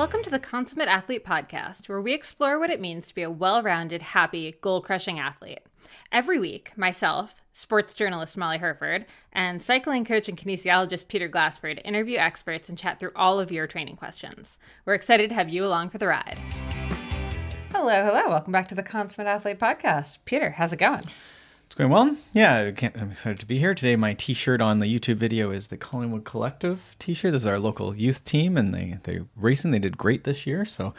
Welcome to the Consummate Athlete Podcast, where we explore what it means to be a well rounded, happy, goal crushing athlete. Every week, myself, sports journalist Molly Hurford, and cycling coach and kinesiologist Peter Glassford interview experts and chat through all of your training questions. We're excited to have you along for the ride. Hello, hello. Welcome back to the Consummate Athlete Podcast. Peter, how's it going? It's going well. Yeah, I'm excited to be here today. My T-shirt on the YouTube video is the Collingwood Collective T-shirt. This is our local youth team, and they they racing. They did great this year. So,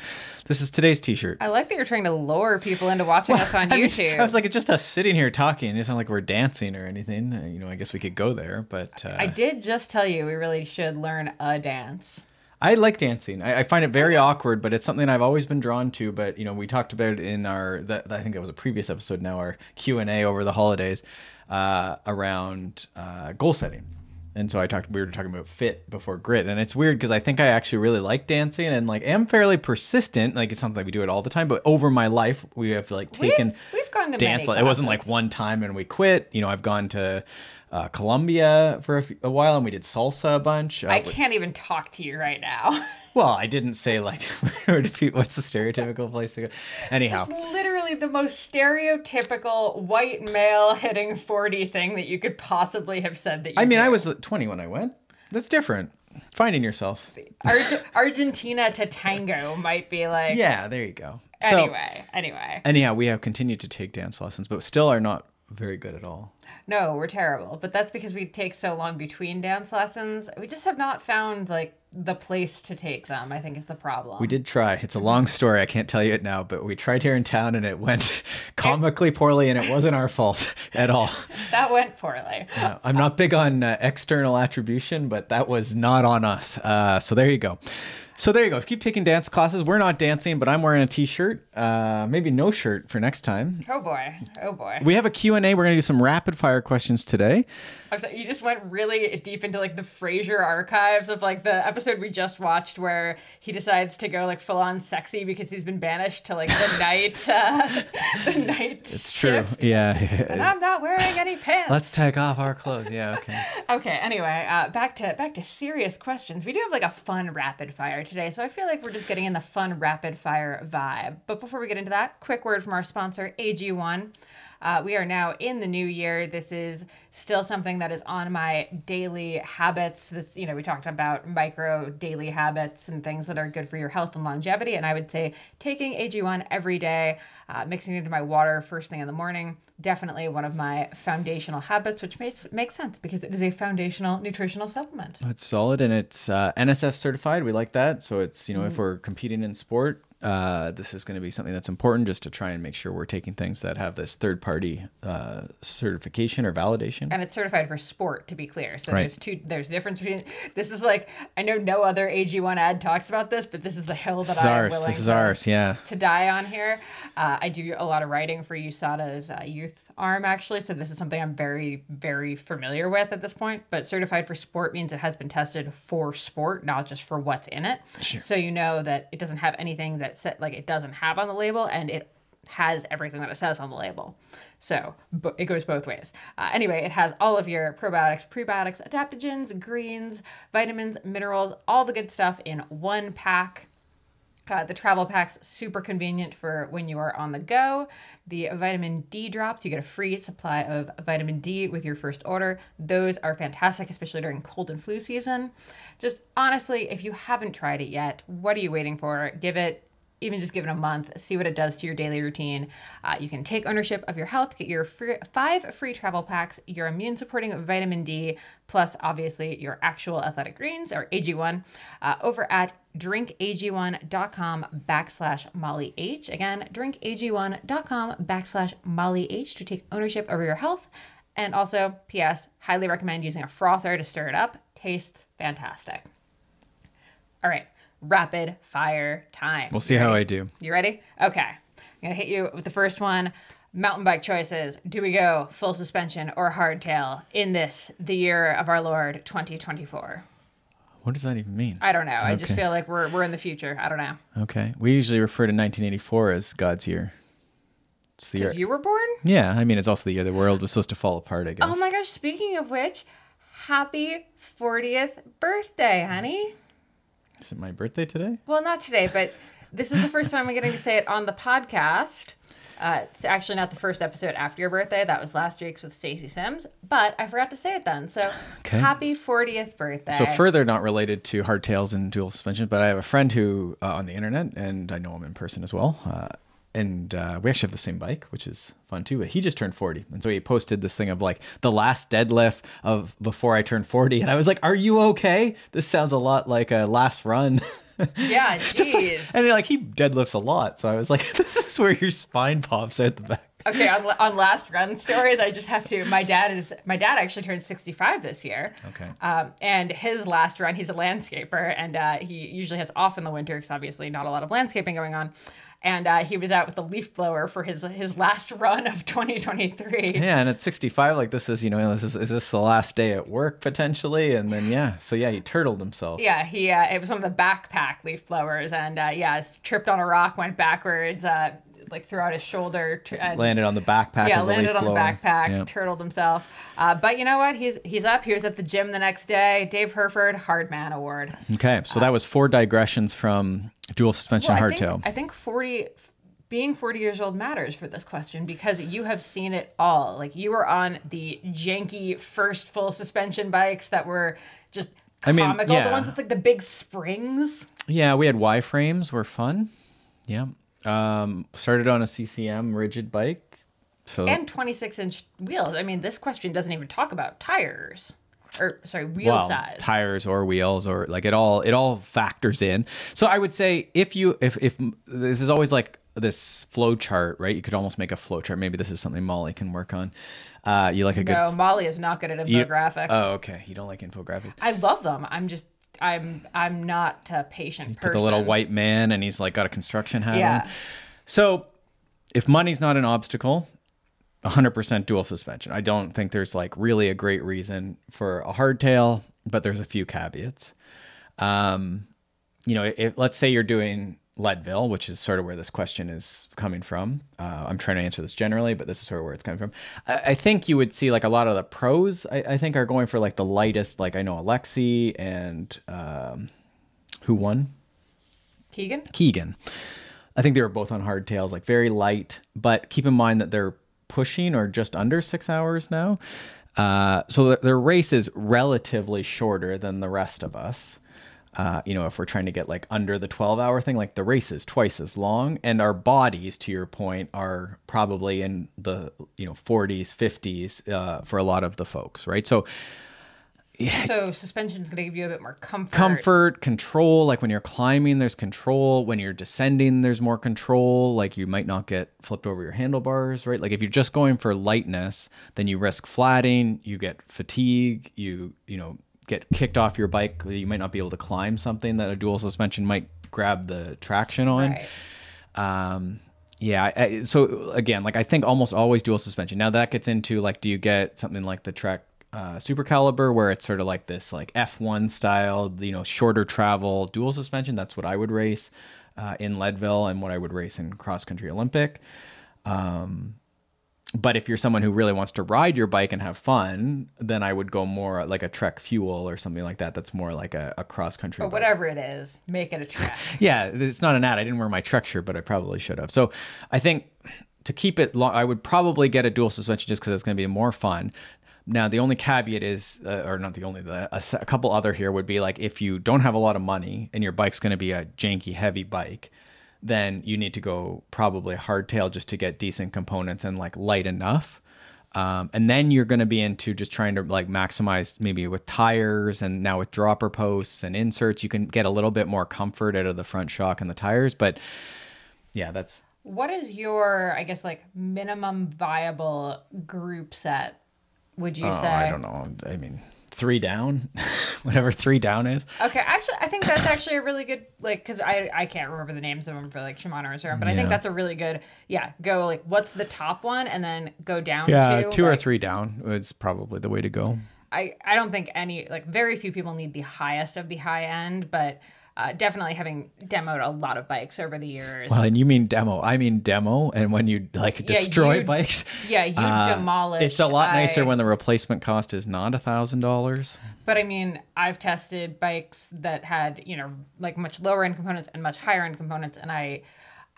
this is today's T-shirt. I like that you're trying to lure people into watching us on I mean, YouTube. I was like, it's just us sitting here talking. It's not like we're dancing or anything. Uh, you know, I guess we could go there, but uh, I did just tell you we really should learn a dance. I like dancing. I, I find it very awkward, but it's something I've always been drawn to. But you know, we talked about it in our that I think that was a previous episode. Now our Q and A over the holidays uh, around uh, goal setting. And so I talked. We were talking about fit before grit, and it's weird because I think I actually really like dancing and like am fairly persistent. Like it's something that we do it all the time. But over my life, we have like taken We've, we've gone to dance. It wasn't like one time and we quit. You know, I've gone to uh, Colombia for a, few, a while, and we did salsa a bunch. Uh, I can't even talk to you right now. well, I didn't say like where do people- what's the stereotypical place to go. Anyhow, Literally the most stereotypical white male hitting 40 thing that you could possibly have said that you I mean, do. I was 20 when I went. That's different. Finding yourself. Arge- Argentina to tango might be like. Yeah, there you go. So, Anyway, anyway. anyhow, we have continued to take dance lessons, but still are not very good at all. No, we're terrible. But that's because we take so long between dance lessons. We just have not found like the place to take them, I think is the problem. We did try. It's a long story. I can't tell you it now, but we tried here in town and it went comically poorly, and it wasn't our fault at all. That went poorly. Uh, I'm not big on uh, external attribution, but that was not on us. Uh, so there you go. So there you go. Keep taking dance classes. We're not dancing, but I'm wearing a t-shirt. Uh, maybe no shirt for next time. Oh boy. Oh boy. We have a Q&A. We're going to do some rapid fire questions today. I'm sorry, you just went really deep into like the Frasier archives of like the episode we just watched where he decides to go like full on sexy because he's been banished to like the night uh, the night It's true. shift. And Yeah. I'm not wearing any pants. Let's take off our clothes. Yeah, okay. Okay, anyway, uh, back to back to serious questions. We do have like a fun rapid fire today, so I feel like we're just getting in the fun rapid fire vibe. But before we get into that, quick word from our sponsor, AG1. Uh, we are now in the new year. This is still something that is on my daily habits. This, you know, we talked about micro daily habits and things that are good for your health and longevity. And I would say taking AG1 every day, uh, mixing it into my water first thing in the morning, definitely one of my foundational habits, which makes makes sense because it is a foundational nutritional supplement. It's solid and it's uh, NSF certified. We like that. So it's, you know, if we're competing in sport, uh, this is going to be something that's important just to try and make sure we're taking things that have this third party uh, certification or validation. And it's certified for sport, to be clear. So Right. there's two. There's a difference between. This is like I know no other AG1 ad talks about this, but this is the hill that This I'm ours. willing This is to- ours. Yeah. to die on here. Uh, I do a lot of writing for USADA's uh, youth arm, actually. So this is something I'm very, very familiar with at this point. But certified for sport means it has been tested for sport, not just for what's in it. So you know that it doesn't have anything that set, like it doesn't have on the label, and it has everything that it says on the label. So it goes both ways. Uh, anyway, it has all of your probiotics, prebiotics, adaptogens, greens, vitamins, minerals, all the good stuff in one pack. Uh, the travel pack's super convenient for when you are on the go. The vitamin D drops, you get a free supply of vitamin D with your first order. Those are fantastic, especially during cold and flu season. Just honestly, if you haven't tried it yet, what are you waiting for? Give it even just give it a month, see what it does to your daily routine. Uh, you can take ownership of your health, get your free, five free travel packs, your immune supporting vitamin D, plus obviously your actual athletic greens or AG1 uh, over at drinkag1.com backslash Molly H. Again, drinkag1.com backslash Molly H to take ownership over your health. And also, P.S., highly recommend using a frother to stir it up. Tastes fantastic. All right, rapid fire time. We'll see how I do. You ready? Okay. I'm going to hit you with the first one. Mountain bike choices. Do we go full suspension or hardtail in this, the year of our Lord 2024? What does that even mean? I don't know. I just feel like we're, we're in the future. I don't know. Okay. We usually refer to 1984 as God's year. It's the year. Because you were born? Yeah, I mean, it's also the year the world was supposed to fall apart, I guess. Oh my gosh. Speaking of which, happy 40th birthday, honey. Is it my birthday today? Well, not today, but this is the first time I'm getting to say it on the podcast. Uh, it's actually not the first episode after your birthday. That was last week's with Stacy Sims, but I forgot to say it then. So Okay. happy 40th birthday. So further, not related to hardtails and dual suspension, but I have a friend who uh, on the internet, and I know him in person as well. Uh, and uh, we actually have the same bike, which is fun too. But he just turned forty, and so he posted this thing of like the last deadlift of before I turned forty, and I was like, "Are you okay? This sounds a lot like a last run." yeah, just like, and like he deadlifts a lot, so I was like, "This is where your spine pops out the back." okay, on, on last run stories, I just have to. My dad is my dad actually turned 65 this year. Okay. Um, and his last run, he's a landscaper, and uh, he usually has off in the winter because obviously not a lot of landscaping going on. And uh, he was out with the leaf blower for his his last run of 2023. Yeah, and at 65, like this is, you know, this is, is this the last day at work potentially? And then, yeah, so yeah, he turtled himself. Yeah, he uh, it was one of the backpack leaf blowers, and uh, yeah, tripped on a rock, went backwards, uh, like threw out his shoulder, t- and Landed on the backpack. yeah, the landed on the backpack, Yeah. turtled himself. Uh, but you know what? He's he's up. He was at the gym the next day. Dave Hurford Hard Man Award. Okay, so that was four digressions from dual suspension Well, hardtail. I think forty. Being 40 years old matters for this question because you have seen it all. Like you were on the janky first full suspension bikes that were just I mean, comical. yeah. The ones with like the big springs. Yeah, we had Y frames, were fun. Yeah. Um, started on a CCM rigid bike. So and 26 inch wheels. I mean, this question doesn't even talk about tires or sorry, wheel well, size. tires or wheels or like it all it all factors in. So I would say if you if if this is always like this flow chart, right? You could almost make a flow chart. Maybe this is something Molly can work on. Uh, you like a good no, Molly is not good at you- infographics. Oh, okay. You don't like infographics. I love them. I'm just I'm I'm not a patient person. the little white man and he's like got a construction hat Yeah. on. So if money's not an obstacle, 100% dual suspension. I don't think there's like really a great reason for a hardtail, but there's a few caveats. Um, you know, if let's say you're doing Leadville, which is sort of where this question is coming from. Uh, I'm trying to answer this generally, but this is sort of where it's coming from. I, I think you would see like a lot of the pros. I, I think are going for like the lightest. Like I know Alexi and um, who won Keegan? Keegan. I think they were both on hardtails, like very light, but keep in mind that they're pushing or just under six hours now. Uh, so the, their race is relatively shorter than the rest of us. Uh, you know, if we're trying to get like under the 12 hour thing, like the race is twice as long. And our bodies, to your point, are probably in the, you know, 40s, 50s uh, for a lot of the folks, right? So yeah. So suspension is going to give you a bit more comfort. comfort, control. Like when you're climbing, there's control. When you're descending, there's more control. Like you might not get flipped over your handlebars, right? Like if you're just going for lightness, then you risk flatting, you get fatigue, you, you know, get kicked off your bike. You might not be able to climb something that a dual suspension might grab the traction on. Right. Um, yeah. I, so again, like I think almost always dual suspension. Now that gets into like, do you get something like the Trek uh, Super Caliber where it's sort of like this like F1 style, you know, shorter travel dual suspension? That's what I would race uh, in Leadville and what I would race in cross country Olympic. Um, but if you're someone who really wants to ride your bike and have fun, then I would go more like a Trek Fuel or something like that. That's more like a, a cross country. But bike. whatever it is, make it a Trek. Yeah, it's not an ad. I didn't wear my Trek shirt, but I probably should have. So I think to keep it long, I would probably get a dual suspension just because it's going to be more fun. Now, the only caveat is, uh, or not the only, the, a, a couple other here would be like if you don't have a lot of money and your bike's going to be a janky, heavy bike, then you need to go probably hardtail just to get decent components and like light enough. Um, and then you're going to be into just trying to like maximize maybe with tires and now with dropper posts and inserts, you can get a little bit more comfort out of the front shock and the tires. But yeah, that's What is your, I guess, like minimum viable group set? Would you oh, say? I don't know. I mean, three down, whatever three down is. Okay, actually, I think that's actually a really good like because I I can't remember the names of them for like Shimano or Zero, but I Yeah. think that's a really good yeah. Go like what's the top one and then go down Yeah, to two or like, three down is probably the way to go. I I don't think any like very few people need the highest of the high end, but uh, definitely having demoed a lot of bikes over the years. Well, and you mean demo. I mean demo. And when you like Yeah, destroy you- bikes, yeah, you uh, demolish. It's a lot nicer I- when the replacement cost is not a thousand dollars. But I mean, I've tested bikes that had, you know, like much lower end components and much higher end components, and I,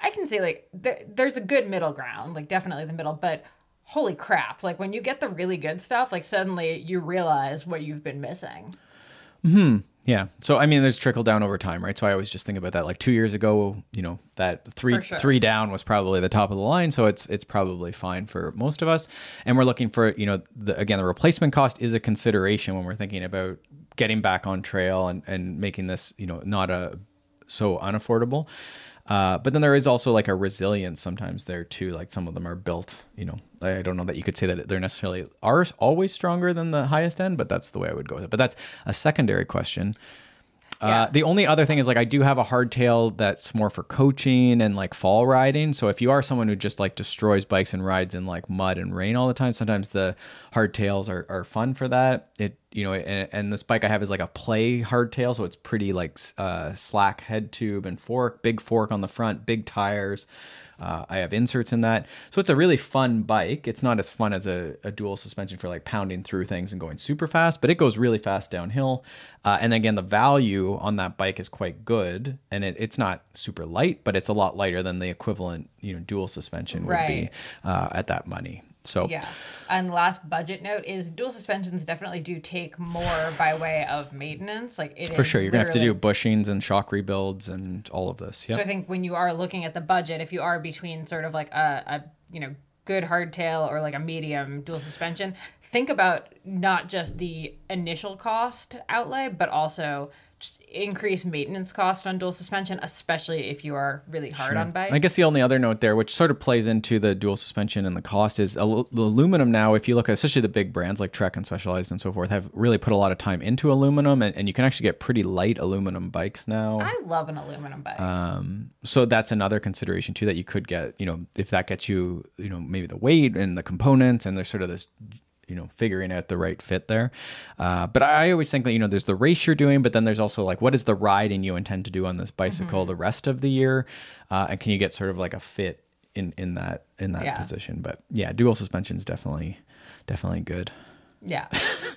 I can say like th- there's a good middle ground, like definitely the middle. But holy crap, like when you get the really good stuff, like suddenly you realize what you've been missing. Yeah. So I mean, there's trickle down over time, right? So I always just think about that. Like two years ago, you know, that three sure. three down was probably the top of the line, so it's it's probably fine for most of us. And we're looking for, you know, the, again, the replacement cost is a consideration when we're thinking about getting back on trail and and making this, you know, not a so unaffordable. Uh, but then there is also like a resilience sometimes there too. Like some of them are built, you know, I don't know that you could say that they're necessarily are always stronger than the highest end, but that's the way I would go with it. But that's a secondary question. Uh, the only other thing is like I do have a hardtail that's more for coaching and like fall riding. So if you are someone who just like destroys bikes and rides in like mud and rain all the time, sometimes the hardtails are, are fun for that. It you know, and, and this bike I have is like a play hardtail, so it's pretty like uh, slack head tube and fork, big fork on the front, big tires. Uh, I have inserts in that, so it's a really fun bike. It's not as fun as a, a dual suspension for like pounding through things and going super fast, but it goes really fast downhill. Uh, and again, the value on that bike is quite good, and it, it's not super light, but it's a lot lighter than the equivalent, you know, dual suspension would be Right. uh, at that money. So Yeah. And last budget note is dual suspensions definitely do take more by way of maintenance. Like it for sure, you're gonna have to do bushings and shock rebuilds and all of this. Yeah. So I think when you are looking at the budget, if you are between sort of like a, a you know good hardtail or like a medium dual suspension, think about not just the initial cost outlay, but also increased maintenance cost on dual suspension, especially if you are really hard on bikes. I guess the only other note there, which sort of plays into the dual suspension and the cost, is al- the aluminum now. If you look at especially the big brands like Trek and Specialized and so forth, have really put a lot of time into aluminum, and, and you can actually get pretty light aluminum bikes now. I love an aluminum bike. Um, so that's another consideration too that you could get. You know, if that gets you, you know, maybe the weight and the components, and there's sort of this, you know, figuring out the right fit there. Uh, but I always think that you know, there's the race you're doing, but then there's also like, what is the riding you intend to do on this bicycle the rest of the year, uh, and can you get sort of like a fit in in that in that Yeah. position? But yeah, dual suspension is definitely definitely good yeah.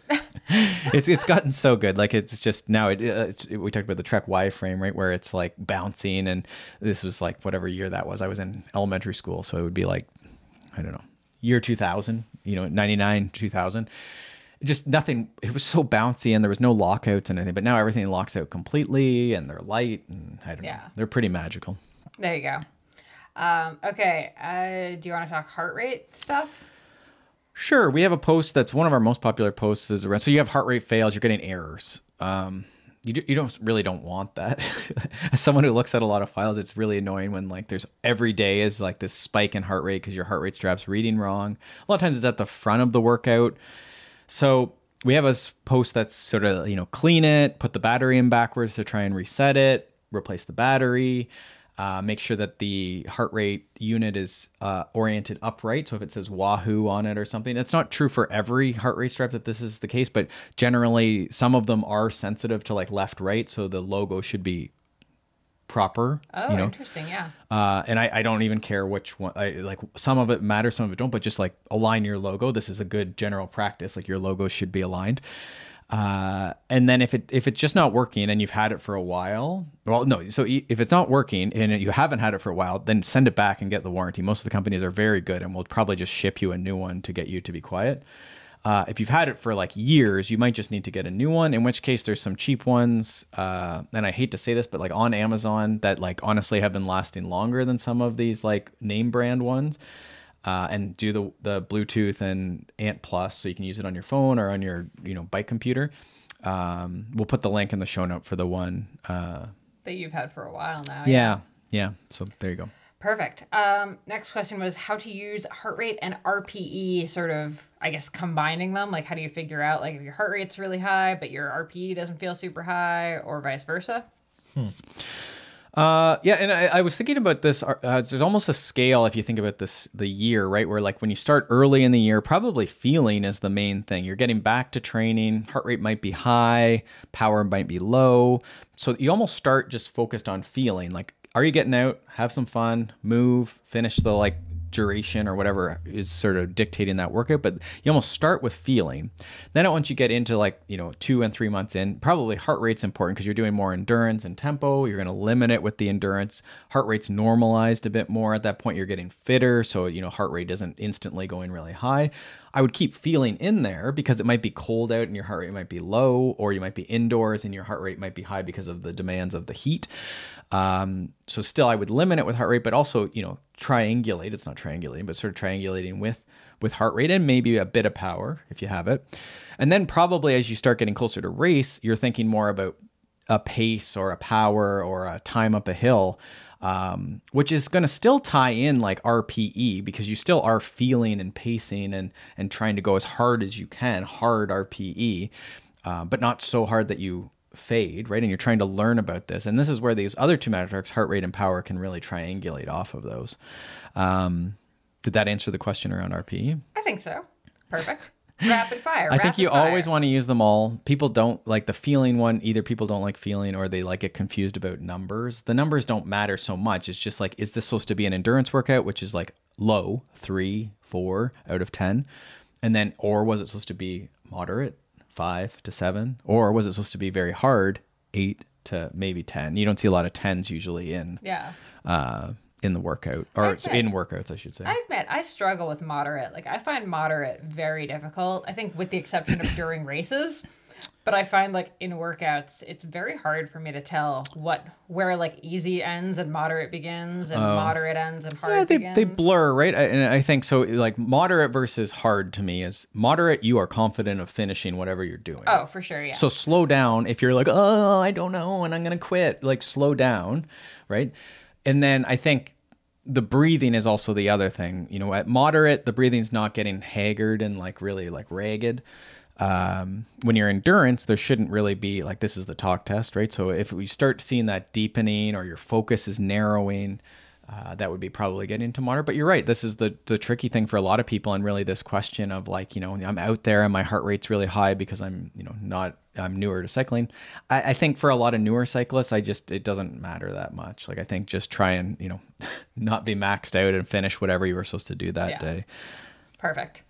it's it's gotten so good. Like it's just now. It, uh, it's- we talked about the Trek Y frame, right, where it's like bouncing, and this was like whatever year that was. I was in elementary school, so it would be like I don't know, year two thousand. You know, ninety nine, two thousand. Just nothing. It was so bouncy, and there was no lockouts and anything. But now everything locks out completely, and they're light, and I don't know. Yeah. They're pretty magical. There you go. Um, okay. Uh, do you want to talk heart rate stuff? Sure, we have a post that's one of our most popular posts is around. So you have heart rate fails, you're getting errors. Um, you, do, you don't really don't want that. As someone who looks at a lot of files, it's really annoying when like there's every day is like this spike in heart rate because your heart rate strap's reading wrong. A lot of times it's at the front of the workout. So we have a post that's sort of you know clean it, put the battery in backwards to try and reset it, replace the battery, uh, make sure that the heart rate unit is uh, oriented upright. So if it says Wahoo on it or something, it's not true for every heart rate strap that this is the case, but generally some of them are sensitive to like left right, so the logo should be proper. Oh, you know? interesting. Yeah. Uh, and I, I don't even care which one. I like some of it matters, some of it don't. But just like align your logo. This is a good general practice. Like your logo should be aligned. Uh, and then if it if it's just not working and you've had it for a while, well, no. So if it's not working and you haven't had it for a while, then send it back and get the warranty. Most of the companies are very good and will probably just ship you a new one to get you to be quiet. Uh, if you've had it for like years, you might just need to get a new one. In which case, there's some cheap ones, uh, and I hate to say this, but like on Amazon that like honestly have been lasting longer than some of these like name brand ones, uh, and do the the Bluetooth and Ant Plus, so you can use it on your phone or on your you know bike computer. Um, we'll put the link in the show note for the one. Uh, That you've had for a while now. yeah, yeah. So there you go. Perfect. Um, next question was how to use heart rate and RPE, sort of, I guess, combining them. Like, how do you figure out, like, if your heart rate's really high, but your RPE doesn't feel super high, or vice versa? Uh, yeah, and I, I was thinking about this. Uh, there's almost a scale if you think about this the year, right? Where like when you start early in the year, probably feeling is the main thing. You're getting back to training, heart rate might be high, power might be low, so you almost start just focused on feeling. Like, are you getting out? Have some fun, move, finish the like duration or whatever is sort of dictating that workout but you almost start with feeling. Then once you get into like you know two and three months in probably heart rate's important because you're doing more endurance and tempo you're going to limit it with the endurance. Heart rate's normalized a bit more. At that point you're getting fitter so you know heart rate isn't instantly going really high I would keep feeling in there because it might be cold out and your heart rate might be low, or you might be indoors and your heart rate might be high because of the demands of the heat. Um, so still, I would limit it with heart rate, but also you know triangulate. It's not triangulating, but sort of triangulating with with heart rate and maybe a bit of power if you have it. And then probably as you start getting closer to race, you're thinking more about a pace or a power or a time up a hill um, which is going to still tie in like RPE because you still are feeling and pacing and and trying to go as hard as you can, hard RPE, uh, but not so hard that you fade, right? And you're trying to learn about this, and this is where these other two metrics, heart rate and power, can really triangulate off of those. Um, did that answer the question around RPE? I think so. Perfect. Rapid fire. I think you fire. always want to use them all. People don't like the feeling one. Either people don't like feeling or they like get confused about numbers. The numbers don't matter so much. It's just like, is this supposed to be an endurance workout, which is like low, three, four out of 10? And then, or was it supposed to be moderate, five to seven? Or was it supposed to be very hard, eight to maybe 10? You don't see a lot of 10s usually in. Yeah. Uh, in the workout or in workouts, I should say. I admit I struggle with moderate. Like I find moderate very difficult. I think with the exception of during races, but I find like in workouts, it's very hard for me to tell what where like easy ends and moderate begins and oh. moderate ends and hard. Yeah, they begins. they blur, right? And I think so. Like moderate versus hard to me is moderate. You are confident of finishing whatever you're doing. Oh, for sure, yeah. So slow down if you're like, oh, I don't know, and I'm gonna quit. Like slow down, right? and then I think the breathing is also the other thing. You know, at moderate, the breathing's not getting haggard and like really like ragged. Um, when you're endurance, there shouldn't really be like this is the talk test, right? So if we start seeing that deepening or your focus is narrowing, uh, that would be probably getting into moderate. But you're right. This is the the tricky thing for a lot of people, and really this question of like, you know, I'm out there and my heart rate's really high because I'm, you know, not I'm newer to cycling. I, I think for a lot of newer cyclists, I just it doesn't matter that much. Like I think just try and you know, not be maxed out and finish whatever you were supposed to do that yeah. day. Perfect.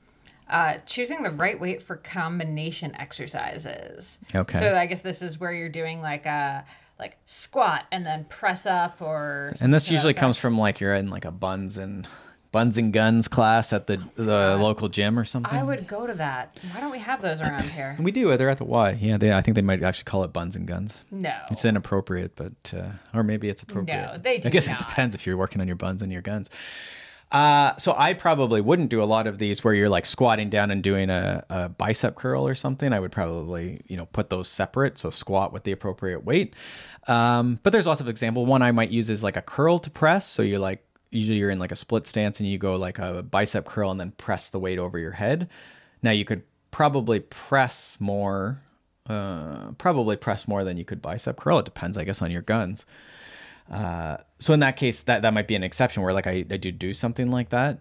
Uh, choosing the right weight for combination exercises. Okay. So I guess this is where you're doing like a like squat and then press up or and this usually comes from like you're in like a buns and buns and guns class at the the local gym or something. i would go to that. Why don't we have those around here? We do they're at the y. Yeah they i think they might actually call it buns and guns. No. It's inappropriate but uh, or maybe it's appropriate. no they do i guess not. it depends if you're working on your buns and your guns uh, so I probably wouldn't do a lot of these where you're like squatting down and doing a, a, bicep curl or something. I would probably, you know, put those separate. So squat with the appropriate weight. Um, but there's lots of example. One I might use is like a curl to press. So you're like, usually you're in like a split stance and you go like a bicep curl and then press the weight over your head. Now you could probably press more, uh, probably press more than you could bicep curl. It depends, I guess, on your guns. Uh, so in that case, that that might be an exception where like I, I do do something like that.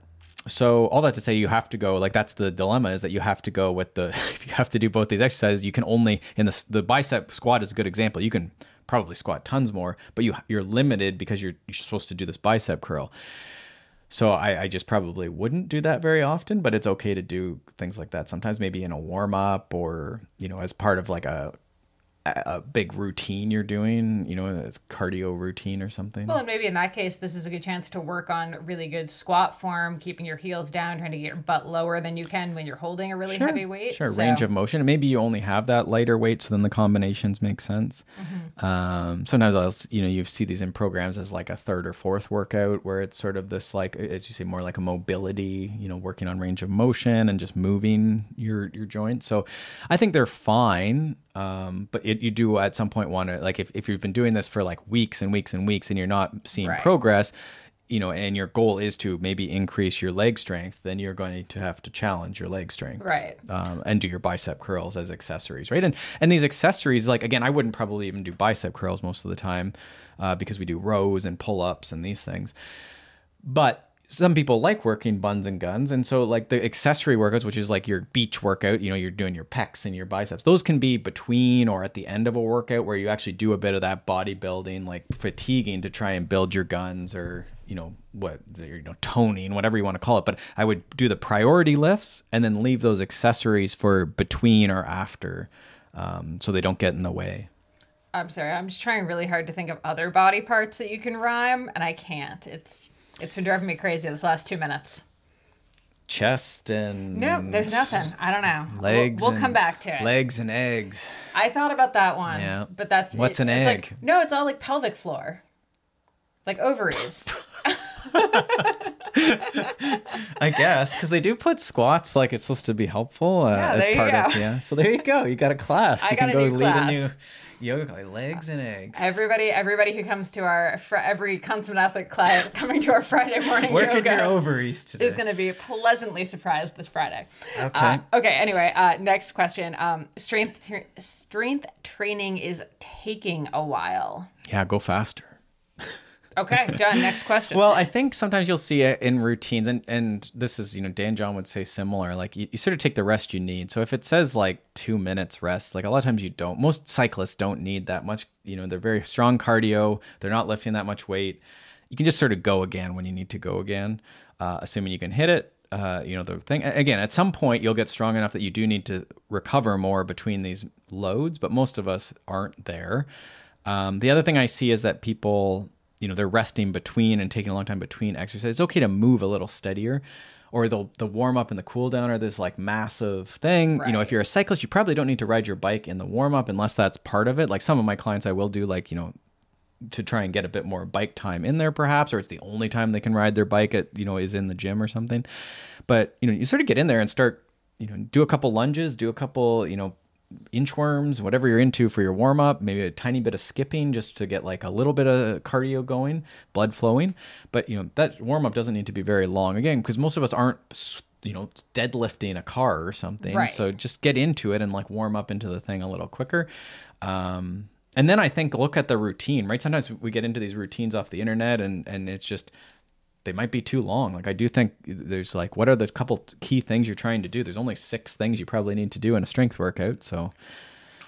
So all that to say, you have to go like that's the dilemma is that you have to go with the if you have to do both these exercises, you can only in the the bicep squat is a good example. You can probably squat tons more, but you you're limited because you're you're supposed to do this bicep curl. So I, I just probably wouldn't do that very often, but it's okay to do things like that sometimes, maybe in a warm up or you know as part of like a a big routine you're doing, you know, a cardio routine or something. Well, and maybe in that case, this is a good chance to work on really good squat form, keeping your heels down, trying to get your butt lower than you can when you're holding a really sure, heavy weight. Sure, so. range of motion. And maybe you only have that lighter weight, so then the combinations make sense. Mm-hmm. Um, sometimes I'll, you know, you see these in programs as like a third or fourth workout where it's sort of this like, as you say, more like a mobility, you know, working on range of motion and just moving your your joints. So I think they're fine. Um, but it, you do at some point want to like if, if you've been doing this for like weeks and weeks and weeks and you're not seeing right. progress you know, and your goal is to maybe increase your leg strength, then you're going to have to challenge your leg strength, Right. Um, and do your bicep curls as accessories, right? And and these accessories, like again, I wouldn't probably even do bicep curls most of the time uh, because we do rows and pull ups and these things. But some people like working buns and guns, and so like the accessory workouts, which is like your beach workout, you know, you're doing your pecs and your biceps. Those can be between or at the end of a workout where you actually do a bit of that bodybuilding, like fatiguing to try and build your guns or you know what you know toning, whatever you want to call it. But I would do the priority lifts and then leave those accessories for between or after, um, so they don't get in the way. I'm sorry. I'm just trying really hard to think of other body parts that you can rhyme, and I can't. It's it's been driving me crazy this last two minutes. Chest and No, there's nothing. I don't know. We'll- legs. We'll, and- come back to it. Legs and eggs. I thought about that one. Yeah. But that's What's it- an egg? Like, no, it's all like pelvic floor, like ovaries. I guess because they do put squats like it's supposed to be helpful uh, Yeah, as part of yeah. So there you go. You got a class. I you got can go lead class. a new yoga class. Legs and eggs. everybody, everybody who comes to our fr- every consummate athlete class coming to our Friday morning Working yoga your ovaries today. is going to be pleasantly surprised this Friday. Okay. Uh, okay. Anyway, uh, next question. Um, strength tra- strength training is taking a while. yeah, go faster. Okay, done. Next question. Well, I think sometimes you'll see it in routines, and and this is you know Dan John would say similar. Like you, you sort of take the rest you need. So if it says like two minutes rest, like a lot of times you don't. Most cyclists don't need that much. You know, they're very strong cardio. They're not lifting that much weight. You can just sort of go again when you need to go again, uh, assuming you can hit it. Uh, you know the thing again. At some point, you'll get strong enough that you do need to recover more between these loads, but most of us aren't there. Um, the other thing I see is that people you know they're resting between and taking a long time between exercise. It's okay to move a little steadier or the the warm up and the cool down are this like massive thing. You know if you're a cyclist you probably don't need to ride your bike in the warm up unless that's part of it. Like some of my clients I will do like you know to try and get a bit more bike time in there perhaps or it's the only time they can ride their bike at you know is in the gym or something. But you know you sort of get in there and start you know do a couple lunges do a couple you know inchworms whatever you're into for your warm up maybe a tiny bit of skipping just to get like a little bit of cardio going blood flowing but you know that warm up doesn't need to be very long again because most of us aren't you know deadlifting a car or something Right. so just get into it and like warm up into the thing a little quicker um and then I think look at the routine, right? Sometimes we get into these routines off the internet and and it's just they might be too long. Like I do think there's like what are the couple key things you're trying to do? There's only six things you probably need to do in a strength workout. So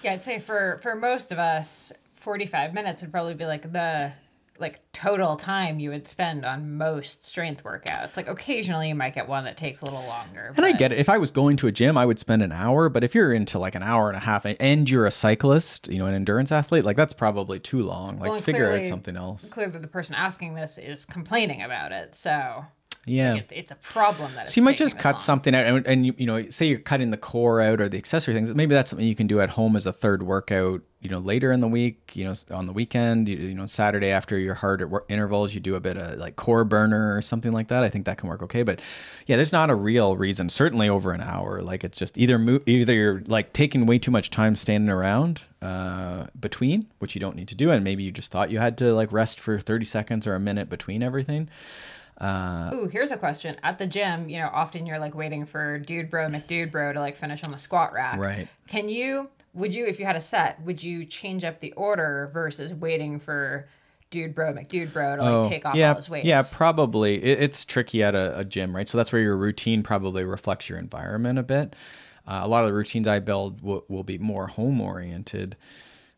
Yeah, I'd say for for most of us, forty five minutes would probably be like the like total time you would spend on most strength workouts. Like occasionally you might get one that takes a little longer. and I get it. If I was going to a gym, I would spend an hour. But if you're into like an hour and a half and you're a cyclist, you know, an endurance athlete, like that's probably too long. Like Well, figure out something else. Clearly, the person asking this is complaining about it, so Yeah. it's, it's a problem that. So you might just cut something. something out, and, and you, you know, say you're cutting the core out or the accessory things. Maybe that's something you can do at home as a third workout. You know, later in the week, you know, on the weekend, you, you know, Saturday after your hard at work intervals, you do a bit of like core burner or something like that. I think that can work okay. But yeah, there's not a real reason. Certainly over an hour. Like it's just either move, either you're like taking way too much time standing around uh, between, which you don't need to do, and maybe you just thought you had to like rest for 30 seconds or a minute between everything. Uh, Ooh, here's a question. At the gym, you know, often you're like waiting for dude bro McDude bro to like finish on the squat rack. Right. Can you? Would you, if you had a set, would you change up the order versus waiting for dude bro McDude bro to like take off Oh, yeah, all his weights? Yeah, probably. It, it's tricky at a, a gym, right? So that's where your routine probably reflects your environment a bit. Uh, a lot of the routines I build will, will be more home oriented.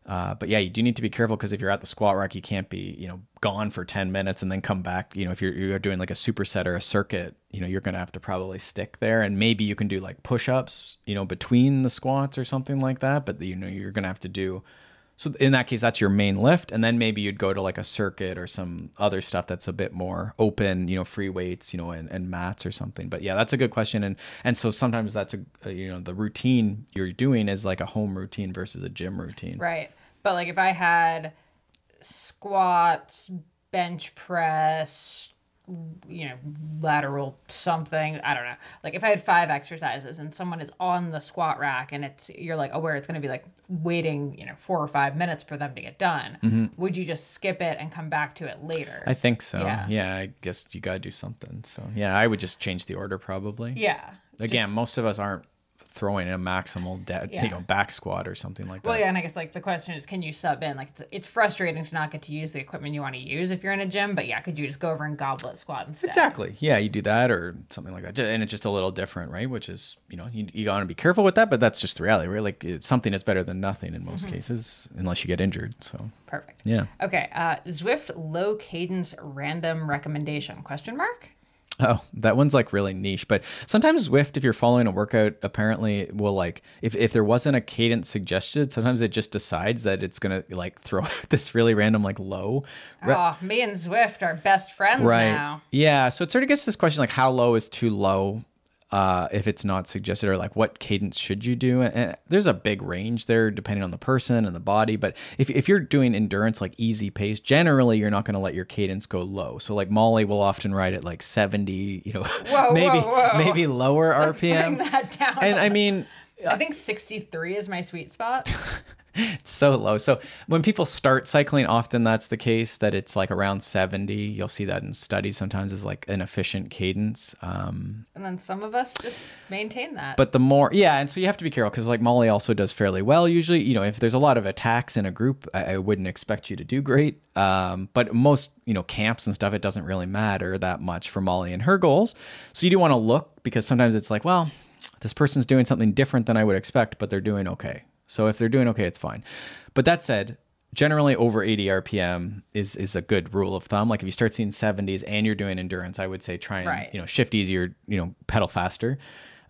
Uh, but yeah, you do need to be careful because if you're at the squat rack, you can't be, you know, gone for 10 minutes and then come back. You know, if you're, you're doing like a superset or a circuit, you know, you're going to have to probably stick there. And maybe you can do like push ups, you know, between the squats or something like that. But, you know, you're going to have to do so in that case, that's your main lift, and then maybe you'd go to like a circuit or some other stuff that's a bit more open, you know, free weights, you know, and, and mats or something. But yeah, that's a good question, and and so sometimes that's a, a you know the routine you're doing is like a home routine versus a gym routine. Right. But like if I had squats, bench press, you know, lateral something. I don't know. Like if I had five exercises and someone is on the squat rack and it's you're like aware it's going to be like waiting, you know, four or five minutes for them to get done. Would you just skip it and come back to it later? Mm-hmm. I think so. Yeah. Yeah. I guess you got to do something. So, yeah, I would just change the order probably. yeah. Again, Just- most of us aren't throwing a maximal dead, Yeah. you know back squat or something like that. Well, yeah, and I guess like the question is, can you sub in? Like, it's, it's frustrating to not get to use the equipment you want to use if you're in a gym, but yeah, could you just go over and goblet squat instead? Exactly. Yeah, you do that or something like that, and it's just a little different, right? Which is, you know, you, you gotta be careful with that, but that's just the reality, right? Like it's something that's better than nothing in Mm-hmm. most cases, unless you get injured. So Perfect. yeah. Okay, uh, Zwift low cadence random recommendation? Question mark. Oh, that one's like really niche, but sometimes Zwift, if you're following a workout, apparently will like if if there wasn't a cadence suggested, sometimes it just decides that it's gonna like throw out this really random like low. re- Oh, me and Zwift are best friends right. now. Yeah. So it sort of gets this question like how low is too low uh, if it's not suggested, or like what cadence should you do? And, there's a big range there depending on the person and the body. But if, if you're doing endurance like easy pace, generally you're not going to let your cadence go low. So like Molly will often ride at like 70, you know, Whoa, maybe whoa, whoa. maybe lower RPM. That down. And I mean, I think 63 is my sweet spot. it's so low. So when people start cycling, often that's the case that it's like around 70. You'll see that in studies sometimes is like an efficient cadence. Um, and then some of us just maintain that. but the more yeah and so you have to be careful because like molly also does fairly well usually you know if there's a lot of attacks in a group i, I wouldn't expect you to do great um, but most you know camps and stuff it doesn't really matter that much for molly and her goals so you do want to look because sometimes it's like well this person's doing something different than i would expect but they're doing okay so if they're doing okay it's fine but that said generally over 80 rpm is is a good rule of thumb like if you start seeing 70s and you're doing endurance i would say try and Right. you know shift easier you know pedal faster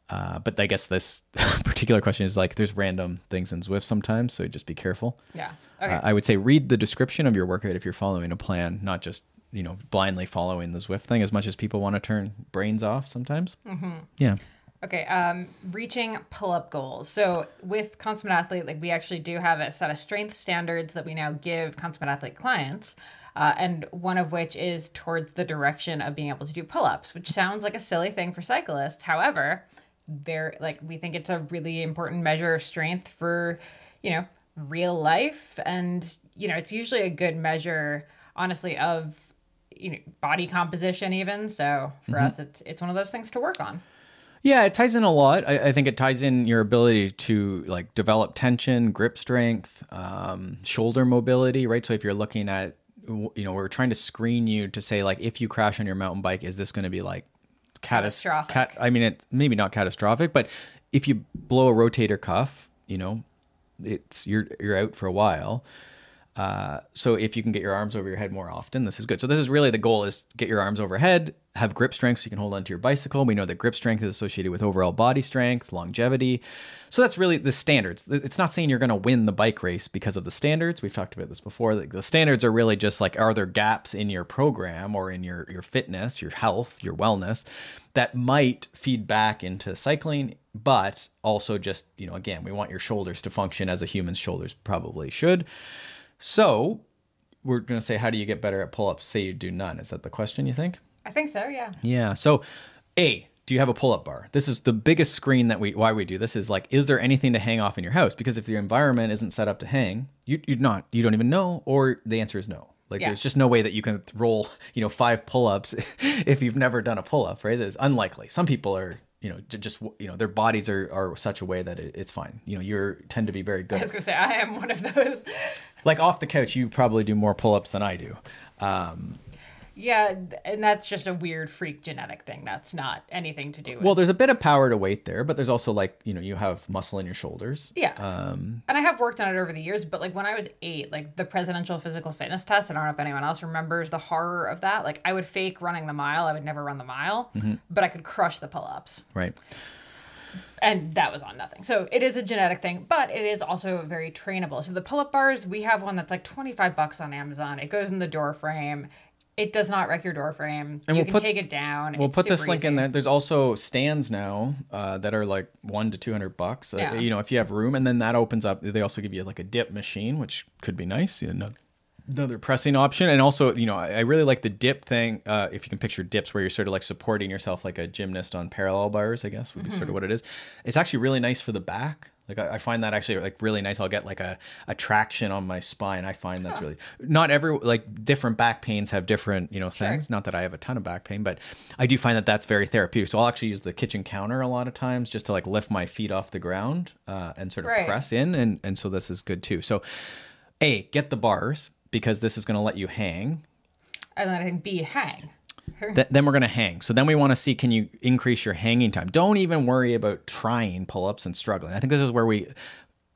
uh, but I guess this particular question is like there's random things in Zwift sometimes, so just be careful. yeah. Okay. Uh, I would say read the description of your workout if you're following a plan, not just you know blindly following the Zwift thing. As much as people want to turn brains off sometimes. Mm-hmm. Yeah. Okay, um, reaching pull-up goals. So with Consummate Athlete, like we actually do have a set of strength standards that we now give Consummate Athlete clients, uh, and one of which is towards the direction of being able to do pull-ups, which sounds like a silly thing for cyclists. However, they're like we think it's a really important measure of strength for, you know, real life, and you know it's usually a good measure, honestly, of you know body composition even. So for us, it's it's one of those things to work on. Yeah, it ties in a lot. I, I think it ties in your ability to like develop tension, grip strength, um, shoulder mobility, right? So if you're looking at, you know, we're trying to screen you to say like, if you crash on your mountain bike, is this going to be like catas- Catastrophic. Cat, I mean, it's maybe not catastrophic, but if you blow a rotator cuff, you know, it's you're you're out for a while. Uh, so if you can get your arms over your head more often, this is good. So this is really the goal: is get your arms overhead, have grip strength, so you can hold onto your bicycle. We know that grip strength is associated with overall body strength, longevity. So that's really the standards. It's not saying you're going to win the bike race because of the standards. We've talked about this before. The standards are really just like, are there gaps in your program or in your your fitness, your health, your wellness that might feed back into cycling, but also just you know, again, we want your shoulders to function as a human's shoulders probably should. So we're going to say, how do you get better at pull ups? Say you do none. Is that the question you think? I think so, yeah. Yeah. So, A, do you have a pull up bar? This is the biggest screen that we, why we do this is like, is there anything to hang off in your house? Because if your environment isn't set up to hang, you, you're not, you don't even know, or the answer is no. Like Yeah. there's just no way that you can roll, you know, five pull ups if you've never done a pull up, right? It's unlikely. Some people are, you know, just, you know, their bodies are, are such a way that it, it's fine. You know, you're tend to be very good I was gonna say I am one of those. like off the couch, you probably do more pull ups than I do. Um, Yeah, and that's just a weird freak genetic thing. That's not anything to do with. well, there's a bit of power to weight there, but there's also like, you know, you have muscle in your shoulders. yeah, Um, and I have worked on it over the years. But like when I was eight, like the presidential physical fitness test. I don't know if anyone else remembers the horror of that. Like I would fake running the mile. I would never run the mile, Mm-hmm. but I could crush the pull ups. right. and that was on nothing. So it is a genetic thing, but it is also very trainable. So the pull-up bars, we have one that's like 25 bucks on Amazon. It goes in the door frame. It does not wreck your door frame. And you we'll can put- take it down. We'll It's put this link in there. There's also stands now uh, that are like one to two hundred bucks. Uh, Yeah. you know, if you have room, and then that opens up. They also give you like a dip machine, which could be nice. You know, another pressing option and also you know i, I really like the dip thing uh, if you can picture dips where you're sort of like supporting yourself like a gymnast on parallel bars i guess would be sort of what it is it's actually really nice for the back like I, I find that actually like really nice. I'll get like a, a traction on my spine. I find that's really not every like different back pains have different you know things. Not that i have a ton of back pain but i do find that that's very therapeutic. So i'll actually use the kitchen counter a lot of times just to like lift my feet off the ground uh, and sort of Right. press in and and so this is good too. So a get the bars because this is going to let you hang. And then I think B, hang. Th- then we're going to hang. So then we want to see can you increase your hanging time? Don't even worry about trying pull-ups and struggling. I think this is where we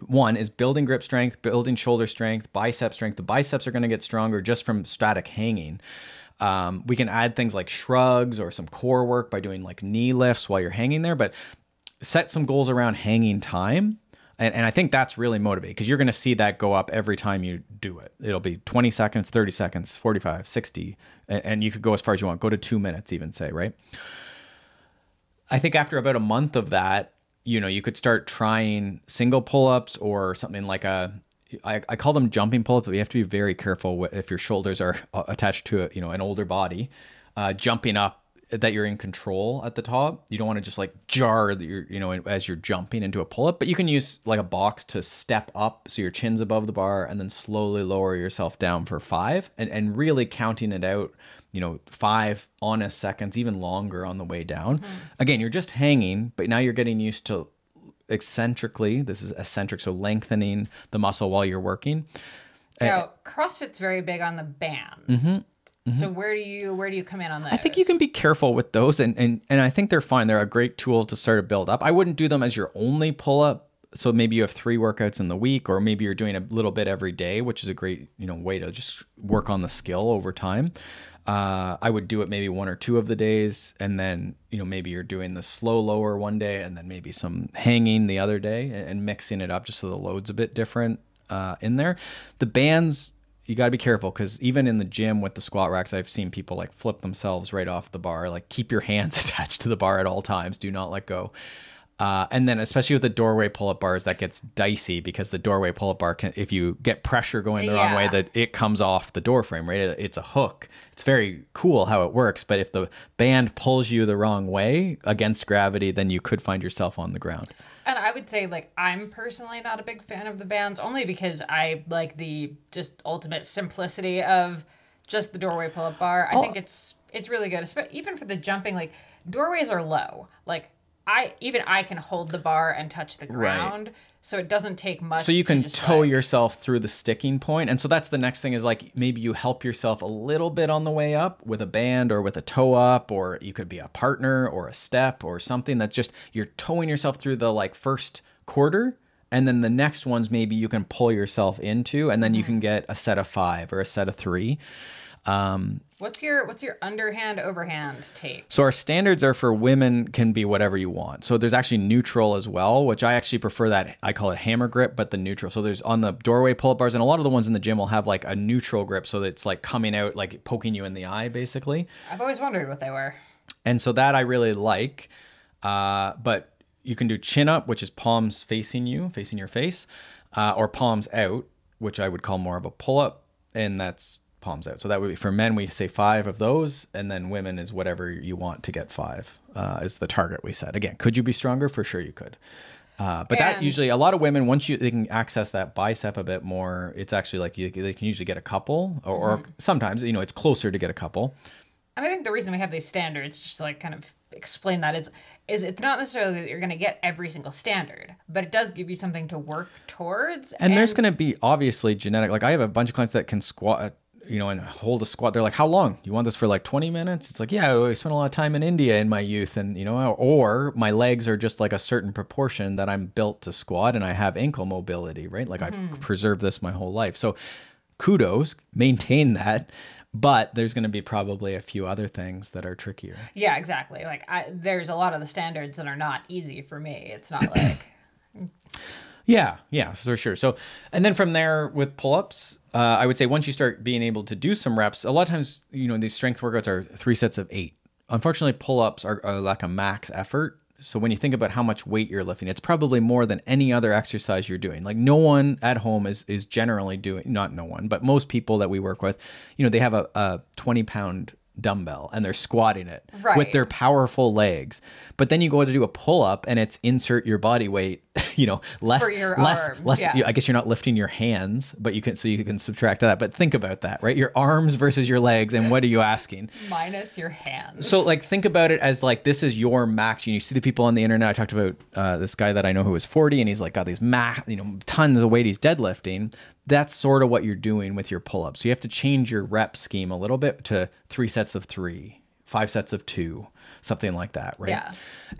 one is building grip strength building shoulder strength bicep strength. The biceps are going to get stronger just from static hanging. Um, we can add things like shrugs or some core work by doing like knee lifts while you're hanging there but set some goals around hanging time and, and i think that's really motivating because you're going to see that go up every time you do it. It'll be 20 seconds 30 seconds 45 60 and, and you could go as far as you want. Go to two minutes even say right? I think after about a month of that you know you could start trying single pull-ups or something like a I, I call them jumping pull-ups but you have to be very careful if your shoulders are uh, attached to a, you know an older body. Uh, jumping up that you're in control at the top. You don't want to just like jar that you're, you know, as you're jumping into a pull up, but you can use like a box to step up so your chin's above the bar and then slowly lower yourself down for five and, and really counting it out, you know, five honest seconds, even longer on the way down. Mm-hmm. Again, you're just hanging, but now you're getting used to eccentrically. This is eccentric, so lengthening the muscle while you're working. Now, eh, CrossFit's very big on the bands. Mm-hmm. So where do you where do you come in on that? Mm-hmm. I think you can be careful with those, and and and I think they're fine. They're a great tool to start to build up. I wouldn't do them as your only pull up. So maybe you have three workouts in the week, or maybe you're doing a little bit every day, which is a great you know way to just work on the skill over time. Uh, I would do it maybe one or two of the days, and then you know maybe you're doing the slow lower one day, and then maybe some hanging the other day, and, and mixing it up just so the load's a bit different uh, in there. The bands you got to be careful because even in the gym with the squat racks, I've seen people like flip themselves right off the bar. Like keep your hands attached to the bar at all times. Do not let go. Uh, and then especially with the doorway pull-up bars, that gets dicey because the doorway pull-up bar can, if you get pressure going the wrong way, that it comes off the door frame. Right, It- it's a hook. It's very cool how it works, but if the band pulls you the wrong way against gravity, then you could find yourself on the ground. And I would say, like, I'm personally not a big fan of the bands, only because I like the just ultimate simplicity of just the doorway pull-up bar. I Oh. think it's it's really good, even for the jumping. Like, doorways are low. Like, I even I can hold the bar and touch the Right. ground, so it doesn't take much. so you can just, tow like- yourself through the sticking point and so that's the next thing is like maybe you help yourself a little bit on the way up with a band or with a toe up or you could be a partner or a step or something that's just you're towing yourself through the like first quarter and then the next ones maybe you can pull yourself into and then you mm-hmm. can get a set of five or a set of three um, What's your what's your underhand overhand take? so our standards are for women can be whatever you want. So there's actually neutral as well, which I actually prefer that I call it hammer grip, but the neutral. So there's on the doorway pull-up bars, and a lot of the ones in the gym will have like a neutral grip, so that it's like coming out, like poking you in the eye, basically. I've always wondered what they were. And so that I really like. Uh, but you can do chin up, which is palms facing you, facing your face, uh, or palms out, which I would call more of a pull up, and that's palms out. So that would be for men, we say five of those, and then women is whatever you want to get five, uh, is the target we set. Again, could you be stronger? For sure you could. Uh, but that usually a lot of women once you they can access that bicep a bit more it's actually like you, they can usually get a couple or, or sometimes you know it's closer to get a couple And I think the reason we have these standards, just to like kind of explain that, is is it's not necessarily that you're going to get every single standard, but it does give you something to work towards. And, there's going to be obviously genetic. Like I have a bunch of clients that can squat, you know, and hold a squat. They're like, "How long? You want this for like 20 minutes?" It's like, "Yeah, I spent a lot of time in India in my youth, and you know, or my legs are just like a certain proportion that I'm built to squat, and I have ankle mobility, right? Like I've mm-hmm. preserved this my whole life. So, kudos, maintain that. But there's going to be probably a few other things that are trickier. yeah, exactly. Like I, there's a lot of the standards that are not easy for me. It's not like Yeah, yeah, for sure. So, and then from there with pull ups, uh, I would say once you start being able to do some reps, a lot of times, you know, these strength workouts are three sets of eight. Unfortunately, pull ups are, are like a max effort. So when you think about how much weight you're lifting, it's probably more than any other exercise you're doing. Like no one at home is is generally doing not no one, but most people that we work with, you know, they have a, a 20 pound dumbbell and they're squatting it with their powerful legs. But then you go to do a pull up and it's insert your body weight, you know, less For your less arms, less yeah. I guess you're not lifting your hands, but you can so you can subtract that. But think about that, right? Your arms versus your legs and what are you asking? Minus your hands. So like think about it as like this is your max. You, know, you see the people on the internet. I talked about uh, this guy that I know who is 40 and he's like got these max, you know, tons of weight he's deadlifting. That's sort of what you're doing with your pull-ups. So you have to change your rep scheme a little bit to three sets of three, five sets of two, something like that, right? Yeah.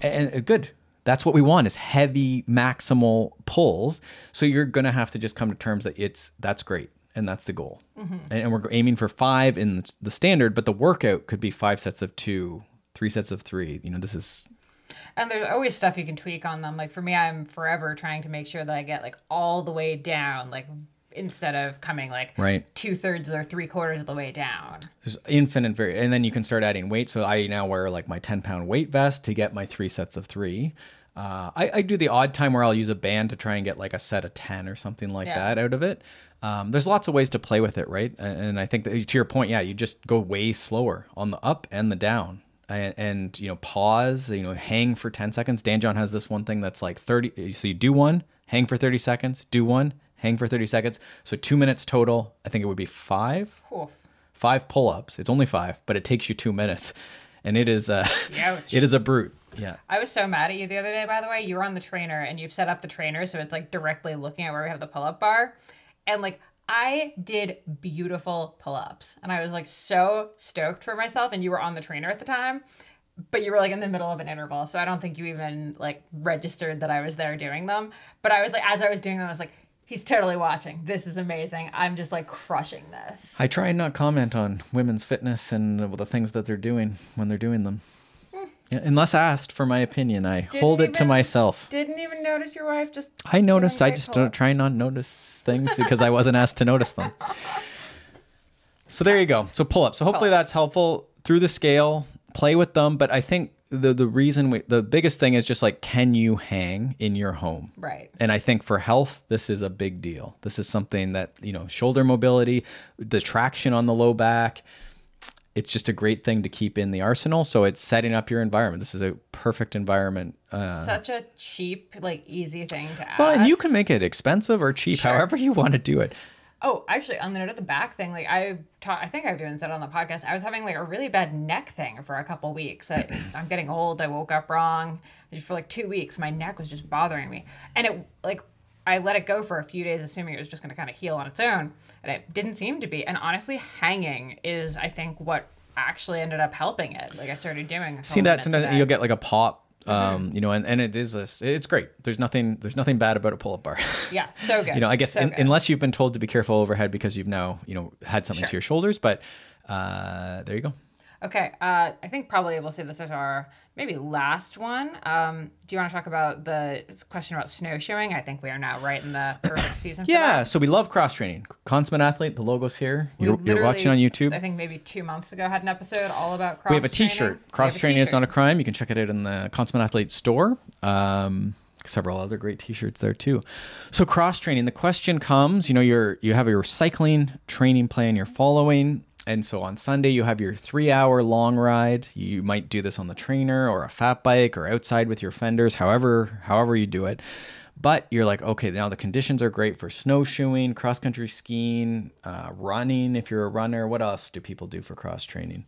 And, and good. That's what we want is heavy maximal pulls. So you're gonna have to just come to terms that it's that's great and that's the goal. Mm-hmm. And, and we're aiming for five in the standard, but the workout could be five sets of two, three sets of three. You know, this is And there's always stuff you can tweak on them. Like for me, I'm forever trying to make sure that I get like all the way down, like instead of coming like Right. two thirds or three quarters of the way down. there's infinite vari and then you can start adding weight. So I now wear like my 10 pound weight vest to get my three sets of three. Uh, I, I do the odd time where I'll use a band to try and get like a set of 10 or something like Yeah. that out of it. Um, there's lots of ways to play with it, right? And, and I think that to your point, yeah, you just go way slower on the up and the down. And, and you know, pause, you know, hang for 10 seconds. Dan John has this one thing that's like 30. So you do one, hang for 30 seconds, do one, hang for 30 seconds. So two minutes total. I think it would be five Oof. five pull-ups. It's only five, but it takes you two minutes, and it is uh, it is a brute. Yeah. I was so mad at you the other day, by the way. You were on the trainer and you've set up the trainer so it's like directly looking at where we have the pull up bar. And like, I did beautiful pull ups and I was like so stoked for myself. And you were on the trainer at the time, but you were like in the middle of an interval. So I don't think you even like registered that I was there doing them. But I was like, as I was doing them, I was like, he's totally watching. This is amazing. I'm just like crushing this. I try and not comment on women's fitness and the things that they're doing when they're doing them. Hmm. Yeah, unless asked for my opinion, I hold it to even- myself. Didn't even notice your wife just. I noticed. I just don't try and not notice things because I wasn't asked to notice them. So there you go. So pull up. So hopefully Pull-ups. that's helpful through the scale. Play with them, but I think the the reason we, the biggest thing is just like can you hang in your home? Right. And I think for health, this is a big deal. This is something that, you know, shoulder mobility, the traction on the low back, it's just a great thing to keep in the arsenal. So it's setting up your environment. This is a perfect environment. Uh, Such a cheap, like easy thing to add. well, and you can make it expensive or cheap, Sure. however you want to do it. Oh, actually, on the note of the back thing, like I ta- I think I've even said on the podcast, I was having like a really bad neck thing for a couple weeks. I, I'm getting old. I woke up wrong. Just for like two weeks, my neck was just bothering me, and it like I let it go for a few days, assuming it was just going to kind of heal on its own, and it didn't seem to be. And honestly, hanging is I think what actually ended up helping it. Like I started doing. See that sometimes you'll get like a pop, um, you know, and, and it is a, it's great. There's nothing there's nothing bad about a pull up bar. yeah, so good. you know, I guess so good. unless you've been told to be careful overhead because you've now, you know, had something to your shoulders, but uh, there you go. Okay, uh, I think probably we'll say this is our maybe last one. Um, do you want to talk about the question about snowshoeing? I think we are now right in the perfect season. For Yeah, so we love cross training. Consummate athlete, the logo's here. You're, you're watching on YouTube. I think maybe two months ago had an episode all about cross. Training. We have a T-shirt. Cross training is not a crime. You can check it out in the Consummate Athlete store. Um, several other great T-shirts there too. So cross training. The question comes. You know, you're you have your cycling training plan you're following, and so on Sunday you have your three-hour long ride. You might do this on the trainer or a fat bike or outside with your fenders. However, however you do it. But you're like, okay, now the conditions are great for snowshoeing, cross country skiing, uh, running. If you're a runner, what else do people do for cross training?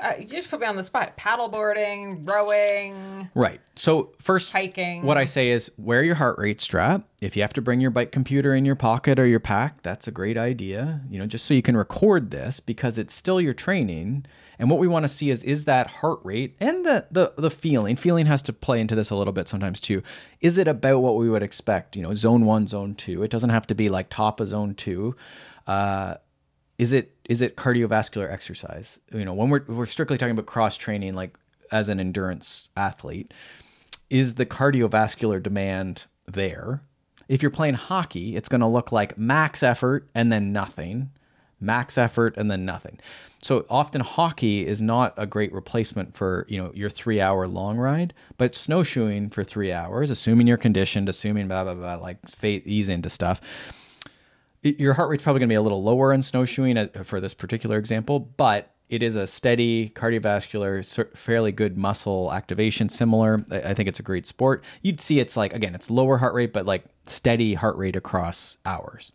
Uh, you just put me on the spot. Paddleboarding, rowing, Right. So first, hiking. what I say is wear your heart rate strap. If you have to bring your bike computer in your pocket or your pack, that's a great idea. You know, just so you can record this because it's still your training. And what we want to see is is that heart rate and the the the feeling. Feeling has to play into this a little bit sometimes too. Is it about what we would expect? You know, zone one, zone two. It doesn't have to be like top of zone two. Uh, is it is it cardiovascular exercise you know when we're we're strictly talking about cross training like as an endurance athlete is the cardiovascular demand there if you're playing hockey it's going to look like max effort and then nothing max effort, and then nothing. So often hockey is not a great replacement for you know your three hour long ride, but snowshoeing for three hours, assuming you're conditioned, assuming blah blah blah, like ease into stuff. Your heart rate's probably going to be a little lower in snowshoeing uh, for this particular example, but it is a steady cardiovascular, fairly good muscle activation. Similar, I think it's a great sport. You'd see it's like again, it's lower heart rate, but like steady heart rate across hours.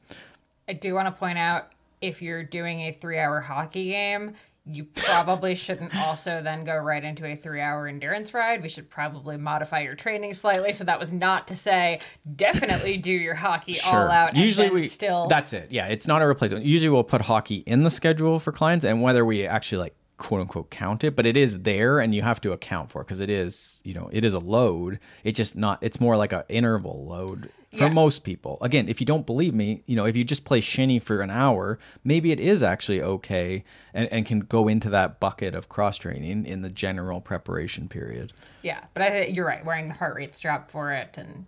I do want to point out if you're doing a three hour hockey game, you probably shouldn't also then go right into a three hour endurance ride. We should probably modify your training slightly. So that was not to say definitely do your hockey sure. all out. Usually we still that's it. Yeah, it's not a replacement. Usually we'll put hockey in the schedule for clients, and whether we actually like quote unquote count it, but it is there and you have to account for it because it is, you know, it is a load. It just not, it's more like an interval load for yeah. most people. Again, if you don't believe me, you know, if you just play shinny for an hour, maybe it is actually okay and, and can go into that bucket of cross training in the general preparation period. Yeah, but I, you're right. Wearing the heart rate strap for it and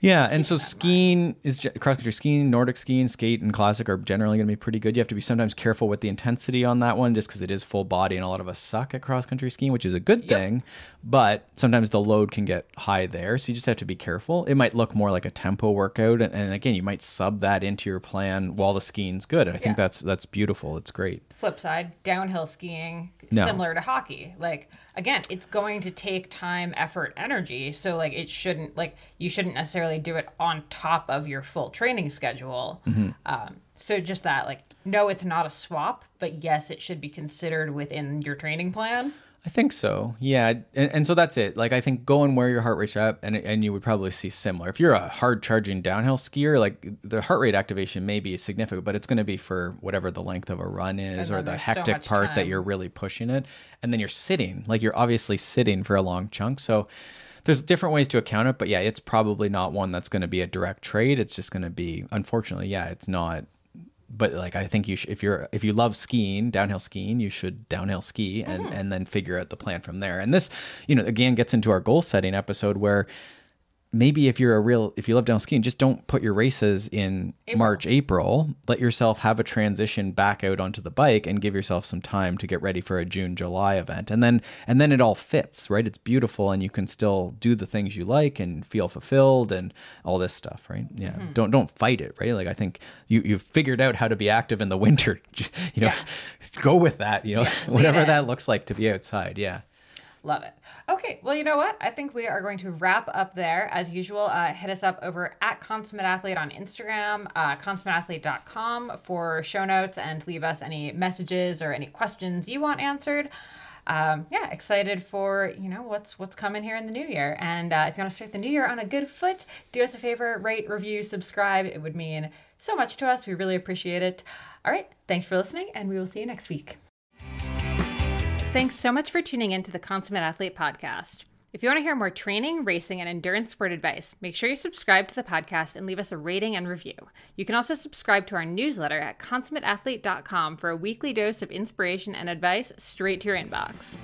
yeah, and so skiing is cross country skiing, Nordic skiing, skate, and classic are generally going to be pretty good. You have to be sometimes careful with the intensity on that one, just because it is full body, and a lot of us suck at cross country skiing, which is a good yep. thing. But sometimes the load can get high there, so you just have to be careful. It might look more like a tempo workout, and, and again, you might sub that into your plan while the skiing's good. And I think that's that's beautiful. It's great. Flip side, downhill skiing, no. similar to hockey, like again, it's going to take time, effort, energy. So like it shouldn't like you shouldn't necessarily do it on top of your full training schedule. Mm-hmm. Um, so just that, like, no, it's not a swap, but yes, it should be considered within your training plan. I think so. Yeah, and, and so that's it. Like I think go and wear your heart rate strap, and and you would probably see similar. If you're a hard charging downhill skier, like the heart rate activation may be significant, but it's going to be for whatever the length of a run is, or the hectic so part time. that you're really pushing it, and then you're sitting. Like you're obviously sitting for a long chunk, so there's different ways to account it, but yeah, it's probably not one that's going to be a direct trade. It's just going to be, unfortunately, yeah, it's not but like I think you should if you're if you love skiing, downhill skiing, you should downhill ski and mm-hmm. and then figure out the plan from there. And this, you know, again gets into our goal setting episode where maybe if you're a real if you love down skiing just don't put your races in april. march april. Let yourself have a transition back out onto the bike and give yourself some time to get ready for a june july event. And then and then it all fits right? It's beautiful and you can still do the things you like and feel fulfilled and all this stuff right? Yeah. Mm-hmm. don't don't fight it right? Like i think you you've figured out how to be active in the winter you know? Yeah. go with that you know? Yeah, whatever that looks like to be outside yeah. Love it. Okay, well, you know what? I think we are going to wrap up there. As usual, uh, hit us up over at Consummate Athlete on Instagram, uh, consummateathlete.com for show notes and leave us any messages or any questions you want answered. Um, yeah, excited for you know what's what's coming here in the new year. And uh, if you want to start the new year on a good foot, do us a favor, rate, review, subscribe. It would mean so much to us. We really appreciate it. All right, thanks for listening, and we will see you next week. Thanks so much for tuning in to the Consummate Athlete podcast. If you want to hear more training, racing, and endurance sport advice, make sure you subscribe to the podcast and leave us a rating and review. You can also subscribe to our newsletter at consummateathlete.com for a weekly dose of inspiration and advice straight to your inbox.